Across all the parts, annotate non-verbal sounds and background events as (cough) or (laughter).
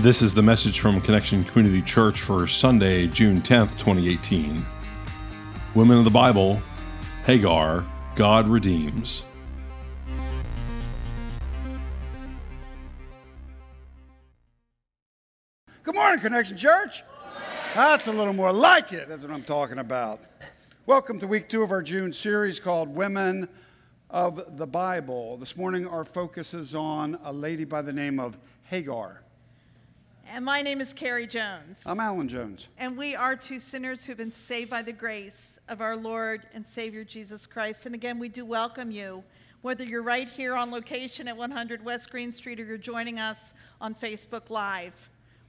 This is the message from Connection Community Church for Sunday, June 10th, 2018. Women of the Bible, Hagar, God redeems. Good morning, Connection Church. That's a little more like it. That's what I'm talking about. Welcome to week two of our June series called Women of the Bible. This morning, our focus is on a lady by the name of Hagar. And my name is Carrie Jones. I'm Alan Jones. and we are two sinners who've been saved by the grace of our Lord and Savior Jesus Christ. And again, we do welcome you, whether you're right here on location at 100 West Green Street or you're joining us on Facebook Live.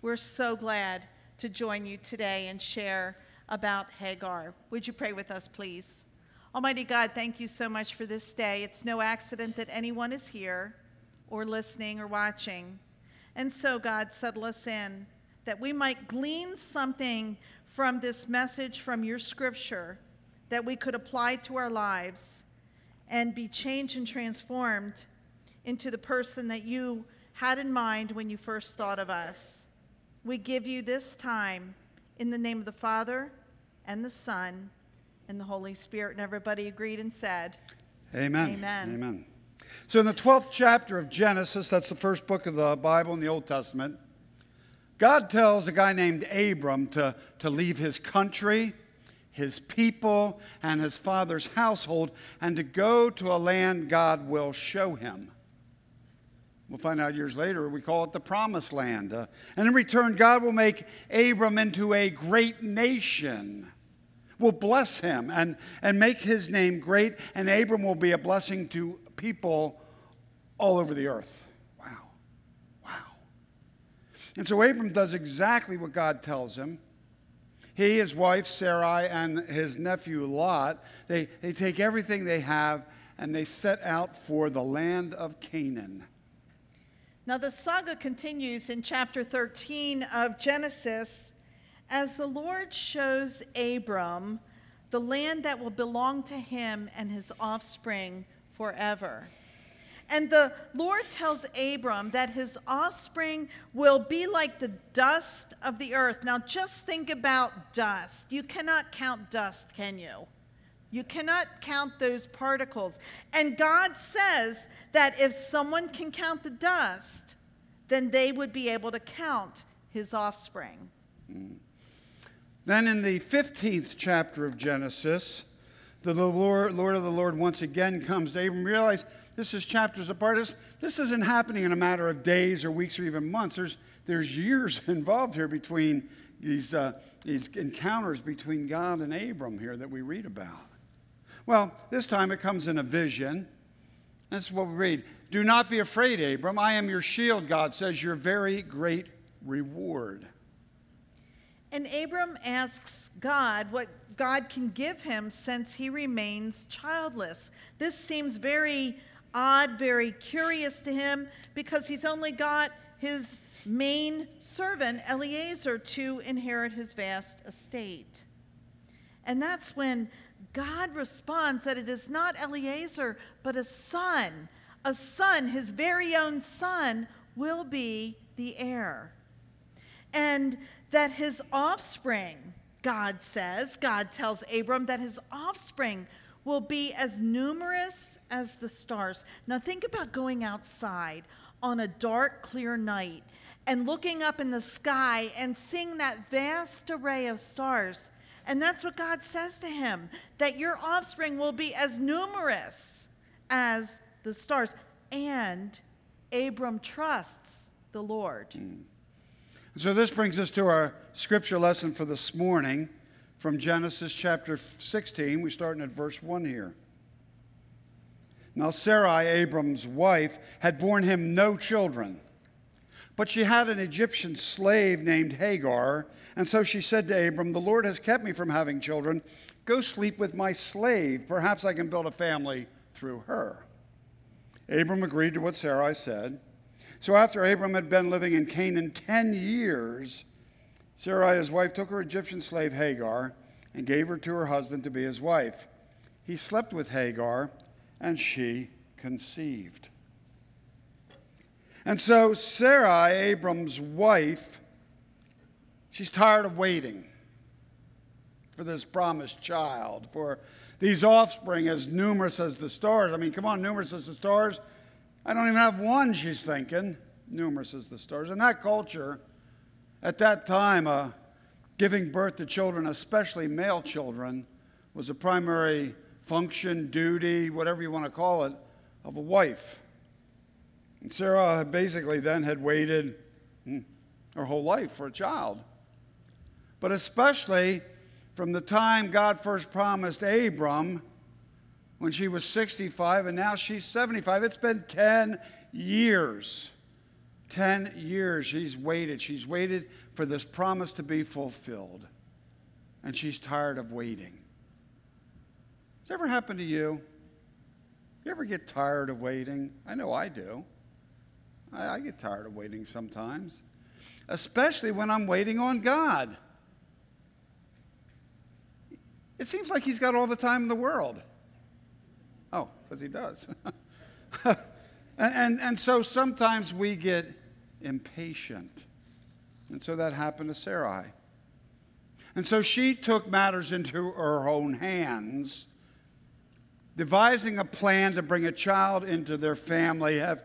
We're so glad to join you today and share about Hagar. Would you pray with us, please? Almighty God, thank you so much for this day. It's no accident that anyone is here or listening or watching. And so, God, settle us in that we might glean something from this message from your scripture that we could apply to our lives and be changed and transformed into the person that you had in mind when you first thought of us. We give you this time in the name of the Father and the Son and the Holy Spirit. And everybody agreed and said, Amen. Amen. Amen. So, in the 12th chapter of Genesis, that's the first book of the Bible in the Old Testament, God tells a guy named Abram to, to leave his country, his people, and his father's household, and to go to a land God will show him. We'll find out years later, we call it the Promised Land. Uh, and in return, God will make Abram into a great nation, will bless him and, and make his name great, and Abram will be a blessing to people all over the earth. Wow. Wow. And so Abram does exactly what God tells him. He, his wife Sarai, and his nephew Lot, they, they take everything they have and they set out for the land of Canaan. Now, the saga continues in chapter 13 of Genesis as the Lord shows Abram the land that will belong to him and his offspring forever. And the Lord tells Abram that his offspring will be like the dust of the earth. Now, just think about dust. You cannot count dust, can you? You cannot count those particles. And God says that if someone can count the dust, then they would be able to count his offspring. Hmm. Then in the 15th chapter of Genesis, the Lord, Lord of the Lord once again comes to Abram. Realize this is chapters apart. This, this isn't happening in a matter of days or weeks or even months. There's, there's years (laughs) involved here between these, uh, these encounters between God and Abram here that we read about. Well, this time it comes in a vision. That's what we read. Do not be afraid, Abram. I am your shield, God says, your very great reward. And Abram asks God what God can give him since he remains childless. This seems very odd, very curious to him because he's only got his main servant, Eliezer, to inherit his vast estate. And that's when God responds that it is not Eliezer, but a son. A son, his very own son, will be the heir. And that his offspring, God says, God tells Abram that his offspring will be as numerous as the stars. Now, think about going outside on a dark, clear night and looking up in the sky and seeing that vast array of stars. And that's what God says to him that your offspring will be as numerous as the stars. And Abram trusts the Lord. Mm. So this brings us to our scripture lesson for this morning from Genesis chapter 16. We're starting at verse 1 here. Now, Sarai, Abram's wife, had borne him no children, but she had an Egyptian slave named Hagar. And so she said to Abram, The Lord has kept me from having children. Go sleep with my slave. Perhaps I can build a family through her. Abram agreed to what Sarai said. So after Abram had been living in Canaan 10 years, Sarai, his wife, took her Egyptian slave Hagar and gave her to her husband to be his wife. He slept with Hagar, and she conceived. And so Sarai, Abram's wife, she's tired of waiting for this promised child, for these offspring as numerous as the stars. I mean, come on, numerous as the stars. I don't even have one, she's thinking. Numerous as the stars. In that culture, at that time, uh, giving birth to children, especially male children, was a primary function, duty, whatever you want to call it, of a wife. And Sarah basically then had waited hmm, her whole life for a child. But especially from the time God first promised Abram when she was 65 and now she's 75, it's been 10 years. 10 years she's waited. She's waited for this promise to be fulfilled. And she's tired of waiting. Has ever happened to you? You ever get tired of waiting? I know I do. I, I get tired of waiting sometimes, especially when I'm waiting on God. It seems like He's got all the time in the world. Because He does. (laughs) and, and, and so sometimes we get impatient. And so that happened to Sarai. And so she took matters into her own hands, devising a plan to bring a child into their family. Have,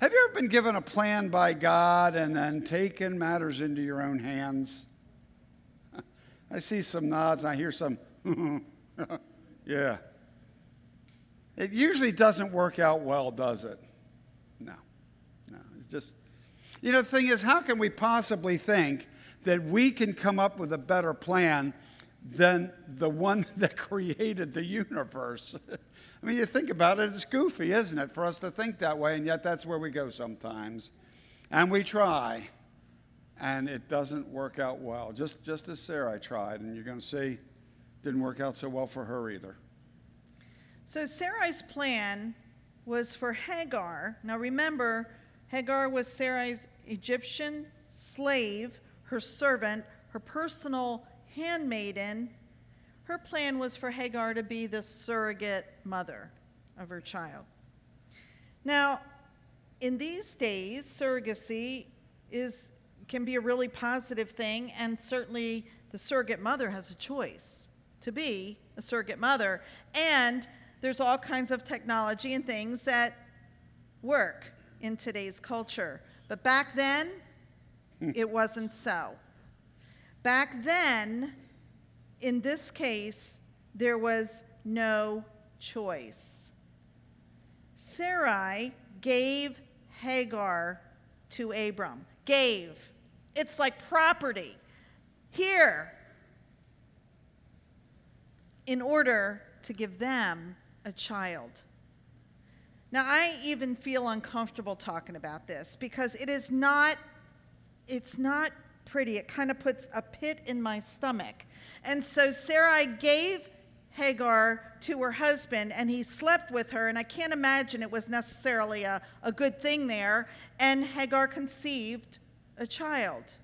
have you ever been given a plan by God and then taken matters into your own hands? (laughs) I see some nods I hear some, (laughs) yeah. It usually doesn't work out well, does it? No. No. It's just, you know, the thing is, how can we possibly think that we can come up with a better plan than the one (laughs) that created the universe? (laughs) I mean, you think about it, it's goofy, isn't it, for us to think that way, and yet that's where we go sometimes. And we try, and it doesn't work out well. Just, just as Sarah tried, and you're going to see, didn't work out so well for her either. So Sarai's plan was for Hagar. Now remember, Hagar was Sarai's Egyptian slave, her servant, her personal handmaiden, her plan was for Hagar to be the surrogate mother of her child. Now, in these days, surrogacy is, can be a really positive thing, and certainly the surrogate mother has a choice to be a surrogate mother. And there's all kinds of technology and things that work in today's culture. But back then, hmm. it wasn't so. Back then, in this case, there was no choice. Sarai gave Hagar to Abram. Gave. It's like property. Here. In order to give them a child. Now, I even feel uncomfortable talking about this because it is not, it's not pretty. It kind of puts a pit in my stomach and so Sarai gave Hagar to her husband, and he slept with her. And I can't imagine it was necessarily a, a good thing there. And Hagar conceived a child.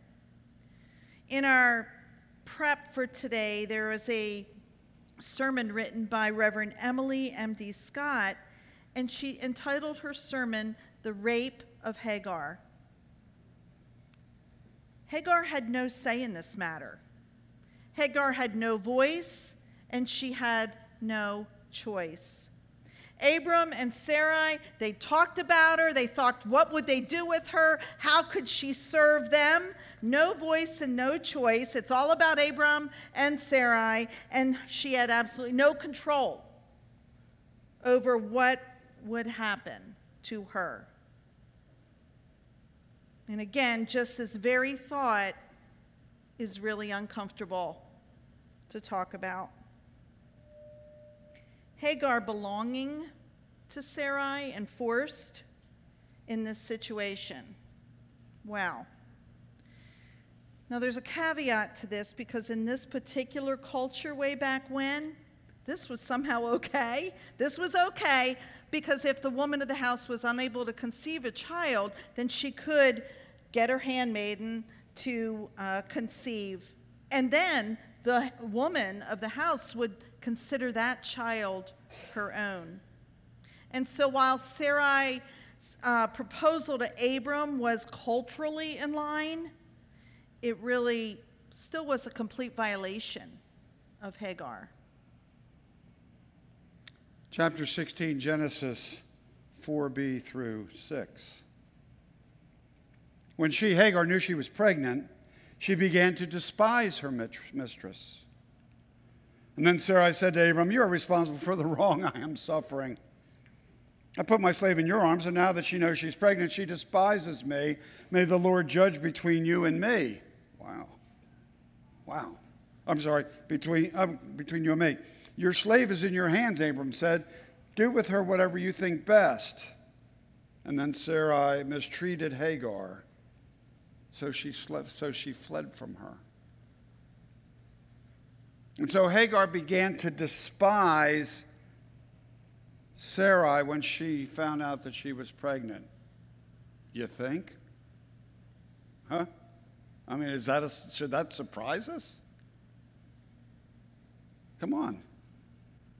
In our prep for today, there is a sermon written by Reverend Emily M.D. Scott, and she entitled her sermon, The Rape of Hagar. Hagar had no say in this matter. Hagar had no voice and she had no choice. Abram and Sarai, they talked about her. They thought, what would they do with her? How could she serve them? No voice and no choice. It's all about Abram and Sarai, and she had absolutely no control over what would happen to her. And again, just this very thought is really uncomfortable to talk about. Hagar belonging to Sarai and forced in this situation. Wow. Now, there's a caveat to this because in this particular culture, way back when, this was somehow (laughs) okay. This was okay because if the woman of the house was unable to conceive a child, then she could get her handmaiden to uh, conceive. And then the woman of the house would consider that child her own. And so while Sarai uh, proposal to Abram was culturally in line, it really still was a complete violation of Hagar. Chapter 16, Genesis 4b through 6. When she, Hagar, knew she was pregnant, she began to despise her mistress. And then Sarai said to Abram, You are responsible for the wrong I am suffering. I put my slave in your arms, and now that she knows she's pregnant, she despises me. May the Lord judge between you and me. Wow. Wow. I'm sorry, between, uh, between you and me. Your slave is in your hands, Abram said. Do with her whatever you think best. And then Sarai mistreated Hagar, so she, slept, so she fled from her. And so Hagar began to despise Sarai when she found out that she was pregnant. You think? Huh? I mean, is that a, should that surprise us? Come on.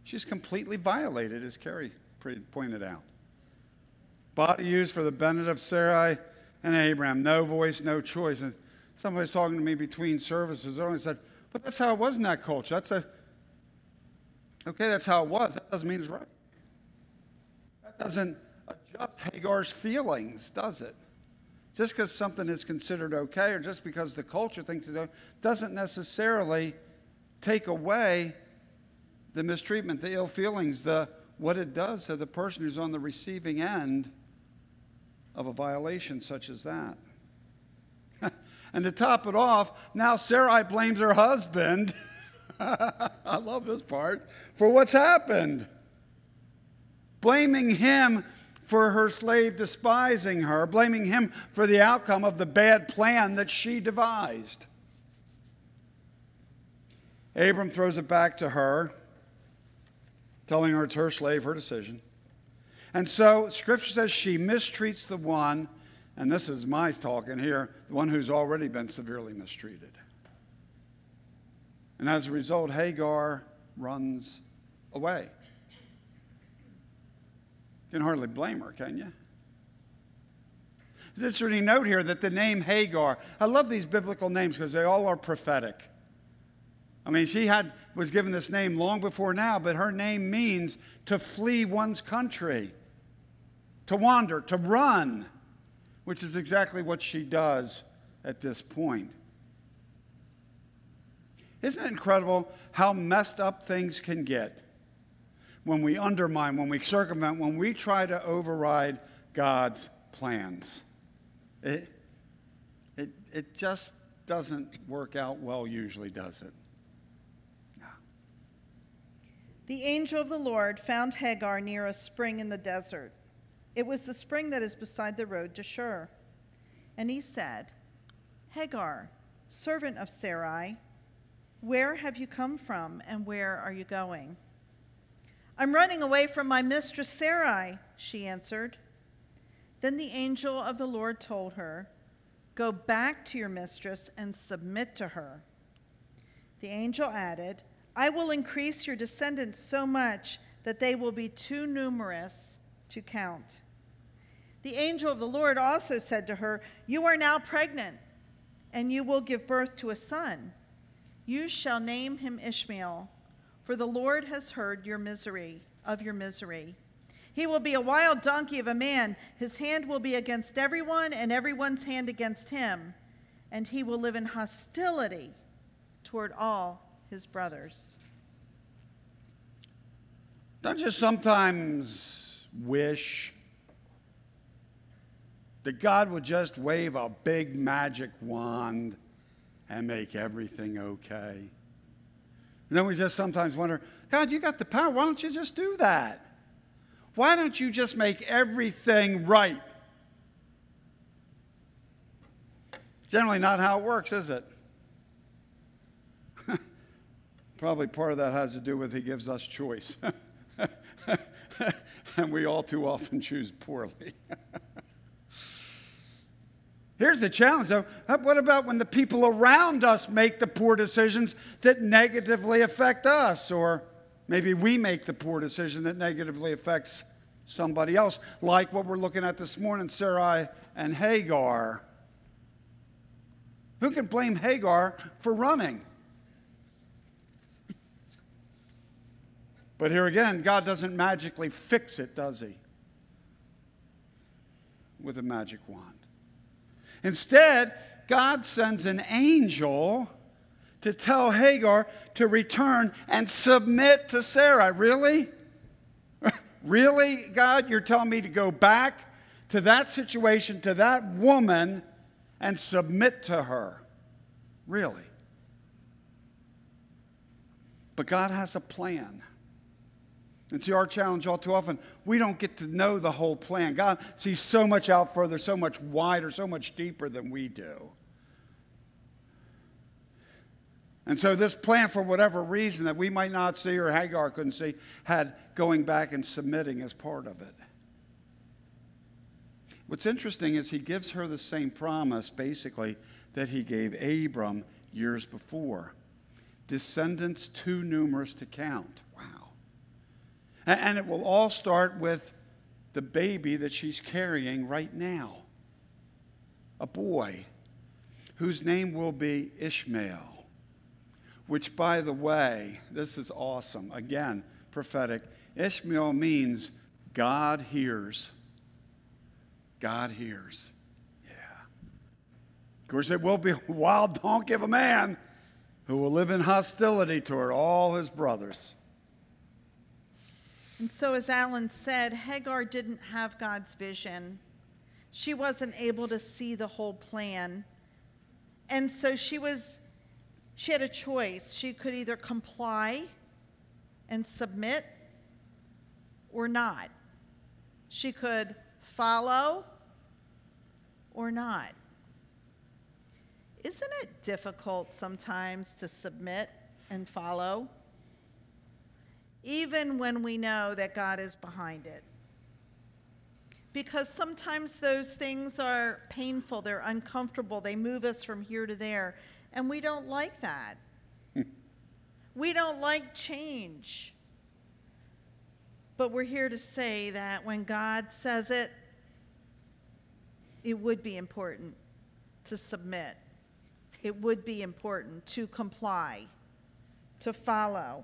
She's completely violated, as Carrie pointed out. Body used for the benefit of Sarai and Abraham. No voice, no choice. And somebody was talking to me between services and said, but that's how it was in that culture. That's a, okay, that's how it was. That doesn't mean it's right That doesn't adjust Hagar's feelings, does it? Just because something is considered okay or just because the culture thinks it doesn't necessarily take away the mistreatment, the ill feelings, the what it does to the person who's on the receiving end of a violation such as that. (laughs) and to top it off, now Sarai blames her husband. (laughs) I love this part for what's happened blaming him for her slave despising her, blaming him for the outcome of the bad plan that she devised. Abram throws it back to her, telling her it's her slave, her decision. And so, Scripture says she mistreats the one, and this is my talking here, the one who's already been severely mistreated. And as a result, Hagar runs away. Can hardly blame her, can you? There's a note here that the name Hagar, I love these biblical names because they all are prophetic. I mean, she had, was given this name long before now, but her name means to flee one's country, to wander, to run, which is exactly what she does at this point. Isn't it incredible how messed up things can get? When we undermine, when we circumvent, when we try to override God's plans. It, it, it just doesn't work out well, usually, does it? No. The angel of the Lord found Hagar near a spring in the desert. It was the spring that is beside the road to Shur. And he said, Hagar, servant of Sarai, where have you come from and where are you going? I'm running away from my mistress Sarai, she answered. Then the angel of the Lord told her, Go back to your mistress and submit to her. The angel added, I will increase your descendants so much that they will be too numerous to count. The angel of the Lord also said to her, You are now pregnant, and you will give birth to a son. You shall name him Ishmael for the Lord has heard your misery, of your misery. He will be a wild donkey of a man. His hand will be against everyone, and everyone's hand against him. And he will live in hostility toward all his brothers. Don't you sometimes wish that God would just wave a big magic wand and make everything okay? And then we just sometimes wonder, God, you got the power. Why don't you just do that? Why don't you just make everything right? Generally, not how it works, is it? (laughs) Probably part of that has to do with He gives us choice. (laughs) and we all too often choose poorly. (laughs) Here's the challenge, though. Uh, what about when the people around us make the poor decisions that negatively affect us? Or maybe we make the poor decision that negatively affects somebody else, like what we're looking at this morning Sarai and Hagar. Who can blame Hagar for running? But here again, God doesn't magically fix it, does He? With a magic wand. Instead, God sends an angel to tell Hagar to return and submit to Sarah. Really? (laughs) really, God? You're telling me to go back to that situation, to that woman, and submit to her? Really? But God has a plan. And see, our challenge all too often, we don't get to know the whole plan. God sees so much out further, so much wider, so much deeper than we do. And so, this plan, for whatever reason that we might not see or Hagar couldn't see, had going back and submitting as part of it. What's interesting is he gives her the same promise, basically, that he gave Abram years before descendants too numerous to count. And it will all start with the baby that she's carrying right now a boy whose name will be Ishmael which, by the way, this is awesome. Again, prophetic. Ishmael means God hears. God hears. Yeah. Of course, it will be a wild (laughs) donkey of a man who will live in hostility toward all his brothers. And so, as Alan said, Hagar didn't have God's vision. She wasn't able to see the whole plan. And so she was she had a choice. She could either comply and submit or not. She could follow or not. Isn't it difficult sometimes to submit and follow? Even when we know that God is behind it. Because sometimes those things are painful, they're uncomfortable, they move us from here to there. And we don't like that. (laughs) we don't like change. But we're here to say that when God says it, it would be important to submit. It would be important to comply, to follow.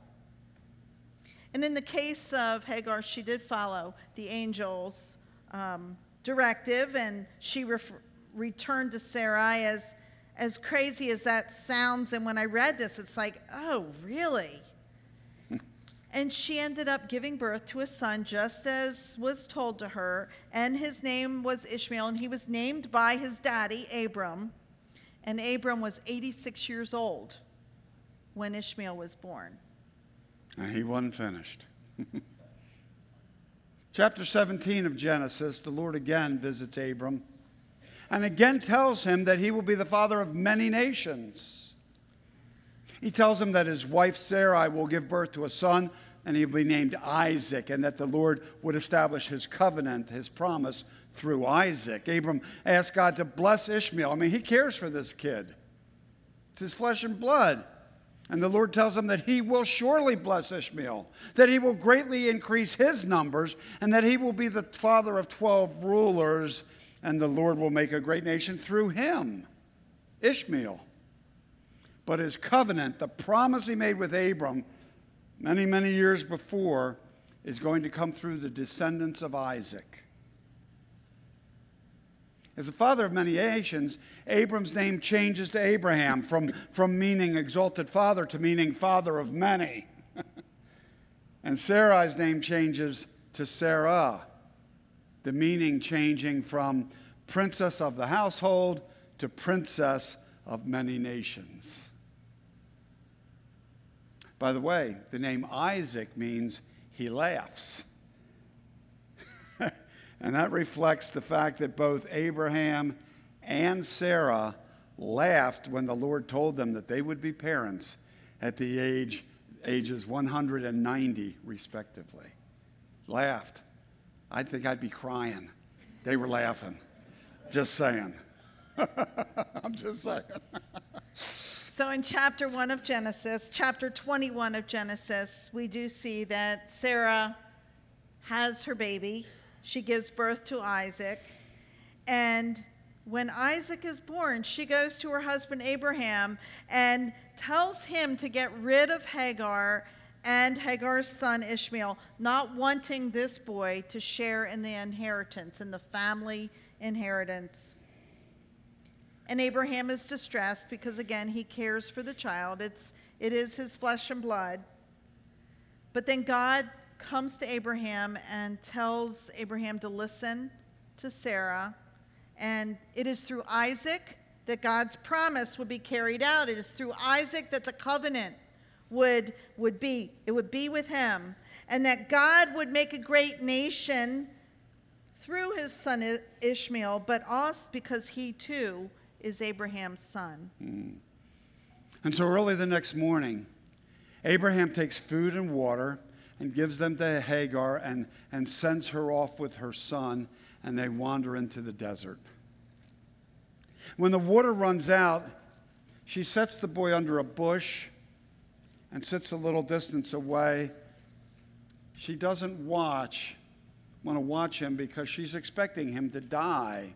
And in the case of Hagar, she did follow the angel's um, directive and she ref- returned to Sarai as as crazy as that sounds, and when I read this, it's like, oh, really? (laughs) and she ended up giving birth to a son, just as was told to her, and his name was Ishmael, and he was named by his daddy, Abram. And Abram was 86 years old when Ishmael was born. And he wasn't finished. (laughs) Chapter 17 of Genesis, the Lord again visits Abram and again tells him that he will be the father of many nations. He tells him that his wife Sarai will give birth to a son and he'll be named Isaac, and that the Lord would establish his covenant, his promise through Isaac. Abram asked God to bless Ishmael. I mean, he cares for this kid, it's his flesh and blood. And the Lord tells him that he will surely bless Ishmael, that he will greatly increase his numbers, and that he will be the father of 12 rulers and the Lord will make a great nation through him, Ishmael. But his covenant, the promise he made with Abram many, many years before, is going to come through the descendants of Isaac. As the father of many nations, Abram's name changes to Abraham from, from meaning exalted father to meaning father of many. (laughs) and Sarai's name changes to Sarah the meaning changing from princess of the household to princess of many nations. By the way, the name Isaac means he laughs. And that reflects the fact that both Abraham and Sarah laughed when the Lord told them that they would be parents at the age ages 190 respectively. Laughed. I think I'd be crying. They were laughing. Just saying. (laughs) I'm just saying. (laughs) so, in chapter 1 of Genesis, chapter 21 of Genesis, we do see that Sarah has her baby. She gives birth to Isaac. And when Isaac is born, she goes to her husband Abraham and tells him to get rid of Hagar and Hagar's son Ishmael, not wanting this boy to share in the inheritance, in the family inheritance. And Abraham is distressed because, again, he cares for the child. It's, it is his flesh and blood. But then God comes to Abraham and tells Abraham to listen to Sarah. And it is through Isaac that God's promise would be carried out. It is through Isaac that the covenant would, would be. It would be with him. And that God would make a great nation through his son Ishmael, but also because he too is Abraham's son. Mm. And so early the next morning, Abraham takes food and water and gives them to Hagar and, and sends her off with her son, and they wander into the desert. When the water runs out, she sets the boy under a bush and sits a little distance away. She doesn't watch, want to watch him because she's expecting him to die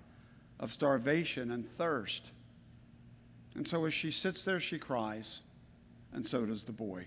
of starvation and thirst. And so as she sits there, she cries, and so does the boy.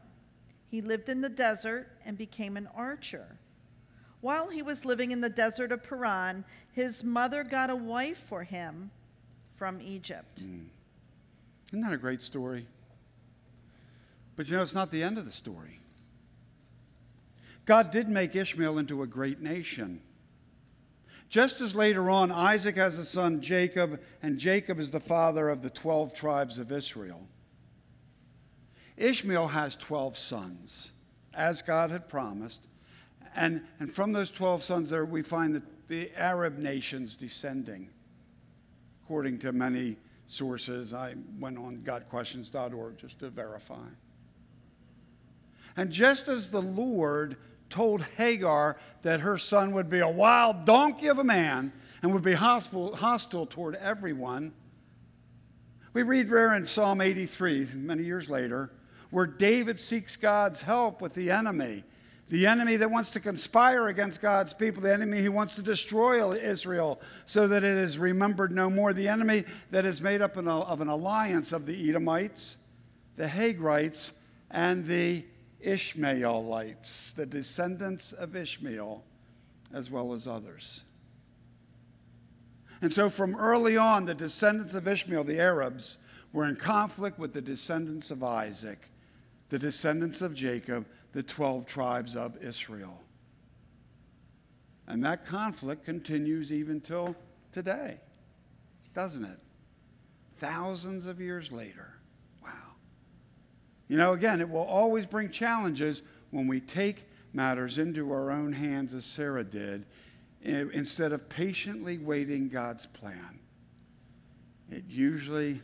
He lived in the desert and became an archer. While he was living in the desert of Paran, his mother got a wife for him from Egypt. Mm. Isn't that a great story? But you know, it's not the end of the story. God did make Ishmael into a great nation. Just as later on, Isaac has a son, Jacob, and Jacob is the father of the 12 tribes of Israel. Ishmael has 12 sons, as God had promised. And, and from those 12 sons, there we find the, the Arab nations descending, according to many sources. I went on gotquestions.org just to verify. And just as the Lord told Hagar that her son would be a wild donkey of a man and would be hostile, hostile toward everyone, we read there in Psalm 83, many years later, where David seeks God's help with the enemy. The enemy that wants to conspire against God's people, the enemy who wants to destroy Israel so that it is remembered no more, the enemy that is made up of an alliance of the Edomites, the Hagrites, and the Ishmaelites, the descendants of Ishmael, as well as others. And so, from early on, the descendants of Ishmael, the Arabs, were in conflict with the descendants of Isaac, the descendants of Jacob, the 12 tribes of Israel. And that conflict continues even till today, doesn't it? Thousands of years later. Wow. You know, again, it will always bring challenges when we take matters into our own hands, as Sarah did, instead of patiently waiting God's plan. It usually,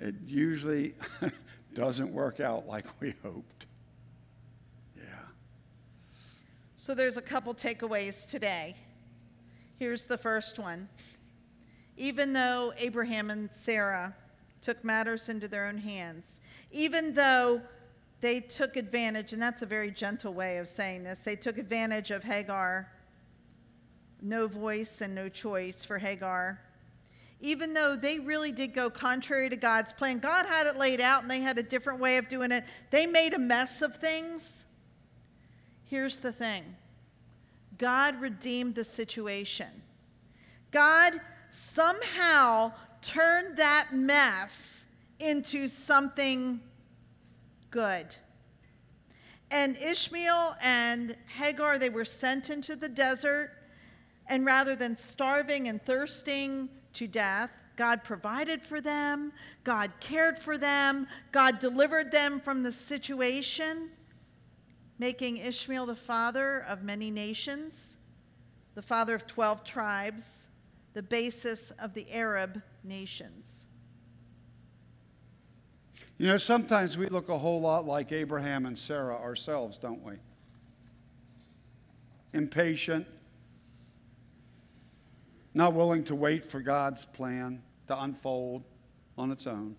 it usually (laughs) doesn't work out like we hoped. Yeah. So there's a couple takeaways today. Here's the first one. Even though Abraham and Sarah took matters into their own hands. Even though they took advantage, and that's a very gentle way of saying this, they took advantage of Hagar, no voice and no choice for Hagar. Even though they really did go contrary to God's plan, God had it laid out and they had a different way of doing it. They made a mess of things. Here's the thing God redeemed the situation. God somehow turned that mess into something good. And Ishmael and Hagar, they were sent into the desert, and rather than starving and thirsting to death, God provided for them, God cared for them, God delivered them from the situation. making Ishmael the father of many nations, the father of 12 tribes, the basis of the Arab nations. You know, sometimes we look a whole lot like Abraham and Sarah ourselves, don't we? Impatient, not willing to wait for God's plan to unfold on its own.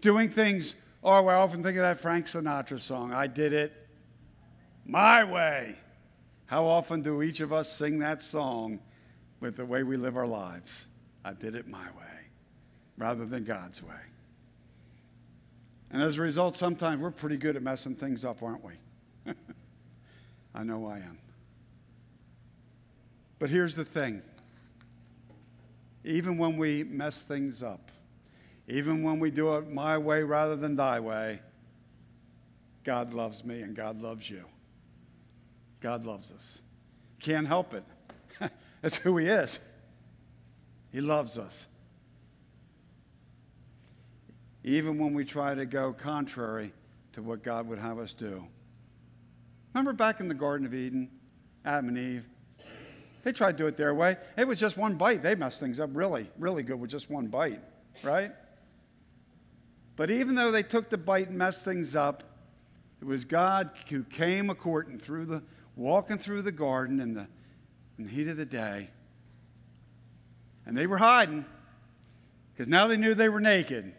Doing things, oh, I often think of that Frank Sinatra song, I did it my way. How often do each of us sing that song with the way we live our lives? I did it my way rather than God's way. And as a result, sometimes we're pretty good at messing things up, aren't we? (laughs) I know I am. But here's the thing even when we mess things up, even when we do it my way rather than thy way, God loves me and God loves you. God loves us. Can't help it. (laughs) That's who He is. He loves us. Even when we try to go contrary to what God would have us do. Remember back in the Garden of Eden, Adam and Eve? They tried to do it their way. It was just one bite. They messed things up really, really good with just one bite, right? But even though they took the bite and messed things up, it was God who came a courting through the walking through the garden in the, in the heat of the day. And they were hiding because now they knew they were naked.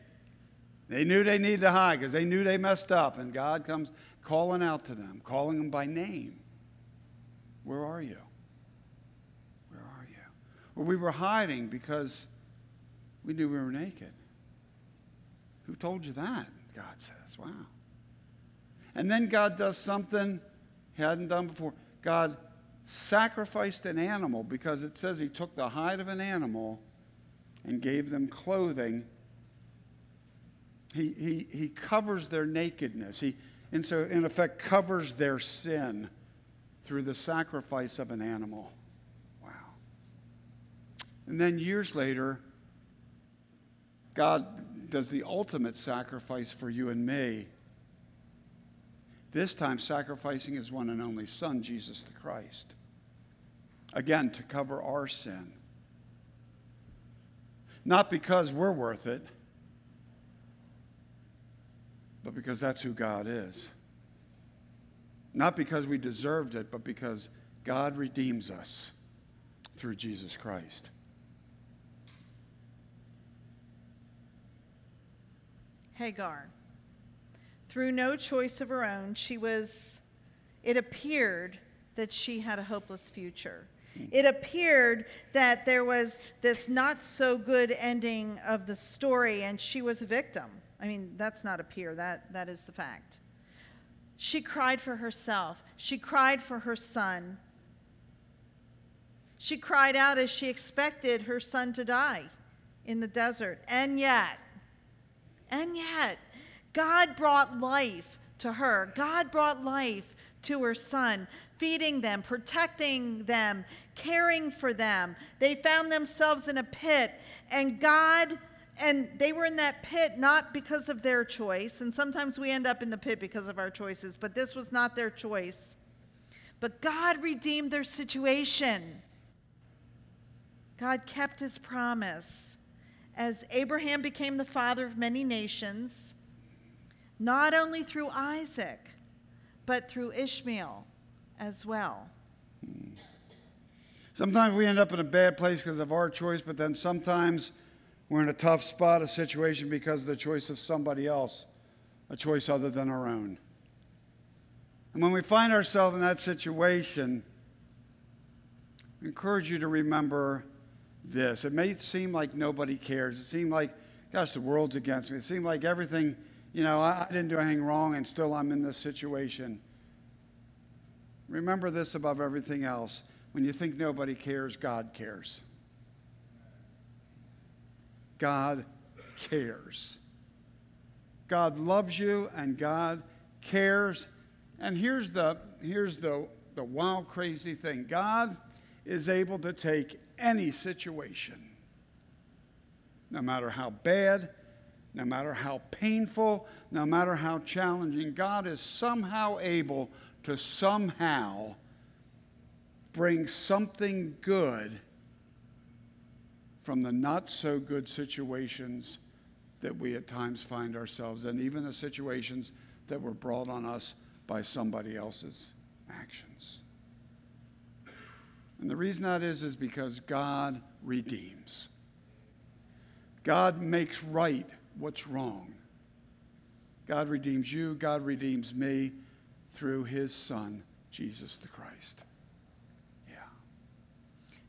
They knew they needed to hide because they knew they messed up. And God comes calling out to them, calling them by name. Where are you? Well, we were hiding because we knew we were naked. Who told you that? God says, wow. And then God does something he hadn't done before. God sacrificed an animal because it says he took the hide of an animal and gave them clothing. He, he, he covers their nakedness. He, and so, in effect, covers their sin through the sacrifice of an animal. And then years later, God does the ultimate sacrifice for you and me. This time, sacrificing his one and only Son, Jesus the Christ. Again, to cover our sin. Not because we're worth it, but because that's who God is. Not because we deserved it, but because God redeems us through Jesus Christ. Hagar. Through no choice of her own, she was, it appeared that she had a hopeless future. It appeared that there was this not so good ending of the story, and she was a victim. I mean, that's not appear, that, that is the fact. She cried for herself, she cried for her son. She cried out as she expected her son to die in the desert. And yet, and yet, God brought life to her. God brought life to her son, feeding them, protecting them, caring for them. They found themselves in a pit, and God, and they were in that pit not because of their choice. And sometimes we end up in the pit because of our choices, but this was not their choice. But God redeemed their situation. God kept his promise as Abraham became the father of many nations, not only through Isaac, but through Ishmael as well. Sometimes we end up in a bad place because of our choice, but then sometimes we're in a tough spot, a situation because of the choice of somebody else, a choice other than our own. And when we find ourselves in that situation, I encourage you to remember this. It may seem like nobody cares. It seemed like, gosh, the world's against me. It seemed like everything, you know, I, I didn't do anything wrong and still I'm in this situation. Remember this above everything else. When you think nobody cares, God cares. God cares. God loves you and God cares. And here's the, here's the, the wild, crazy thing God is able to take any situation, no matter how bad, no matter how painful, no matter how challenging, God is somehow able to somehow bring something good from the not so good situations that we at times find ourselves in, even the situations that were brought on us by somebody else's actions. And the reason that is, is because God redeems. God makes right what's wrong. God redeems you, God redeems me through his Son, Jesus the Christ. Yeah.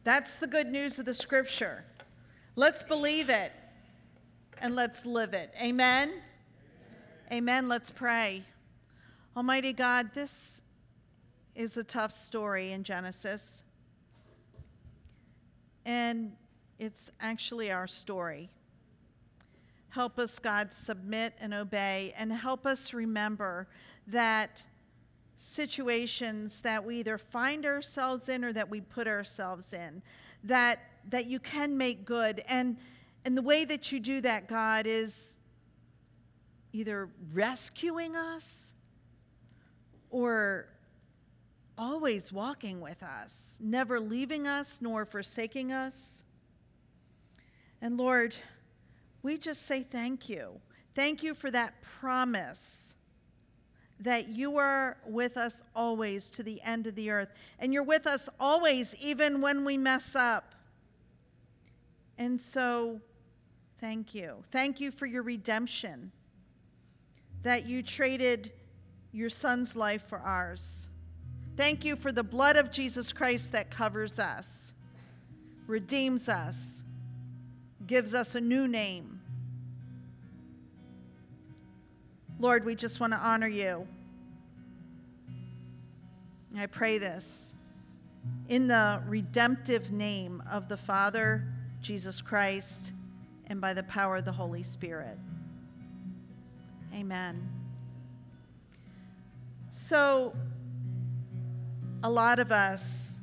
That's the good news of the scripture. Let's believe it and let's live it. Amen? Amen. Amen. Let's pray. Almighty God, this is a tough story in Genesis. And it's actually our story. Help us, God, submit and obey, and help us remember that situations that we either find ourselves in or that we put ourselves in, that, that you can make good. And, and the way that you do that, God, is either rescuing us or always walking with us, never leaving us nor forsaking us. And Lord, we just say thank you. Thank you for that promise that you are with us always to the end of the earth. And you're with us always, even when we mess up. And so, thank you. Thank you for your redemption, that you traded your son's life for ours. Thank you for the blood of Jesus Christ that covers us, redeems us, gives us a new name. Lord, we just want to honor you. I pray this in the redemptive name of the Father, Jesus Christ, and by the power of the Holy Spirit. Amen. So, a lot of us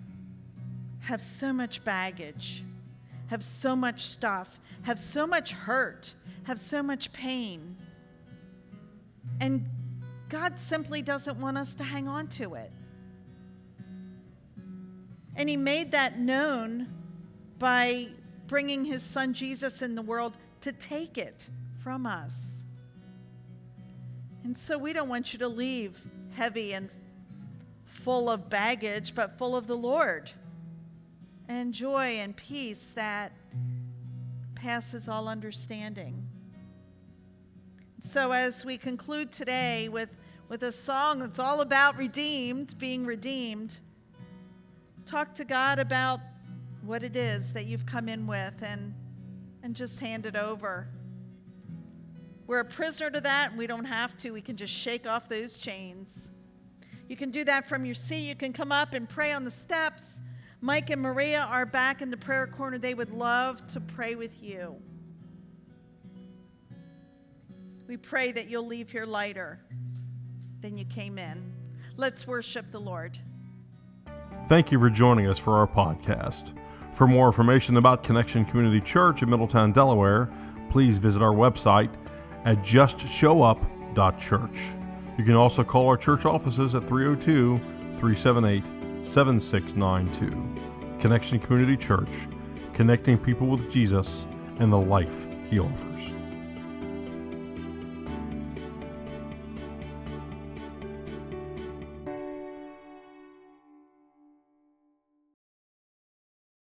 have so much baggage, have so much stuff, have so much hurt, have so much pain. And God simply doesn't want us to hang on to it. And He made that known by bringing His Son Jesus in the world to take it from us. And so we don't want you to leave heavy and full of baggage, but full of the Lord and joy and peace that passes all understanding. So, as we conclude today with, with a song that's all about redeemed, being redeemed, talk to God about what it is that you've come in with and, and just hand it over. We're a prisoner to that, and we don't have to. We can just shake off those chains. You can do that from your seat. You can come up and pray on the steps. Mike and Maria are back in the prayer corner. They would love to pray with you. We pray that you'll leave here lighter than you came in. Let's worship the Lord. Thank you for joining us for our podcast. For more information about Connection Community Church in Middletown, Delaware, please visit our website at justshowup.church. You can also call our church offices at 302 378 7692. Connection Community Church, connecting people with Jesus and the life he offers.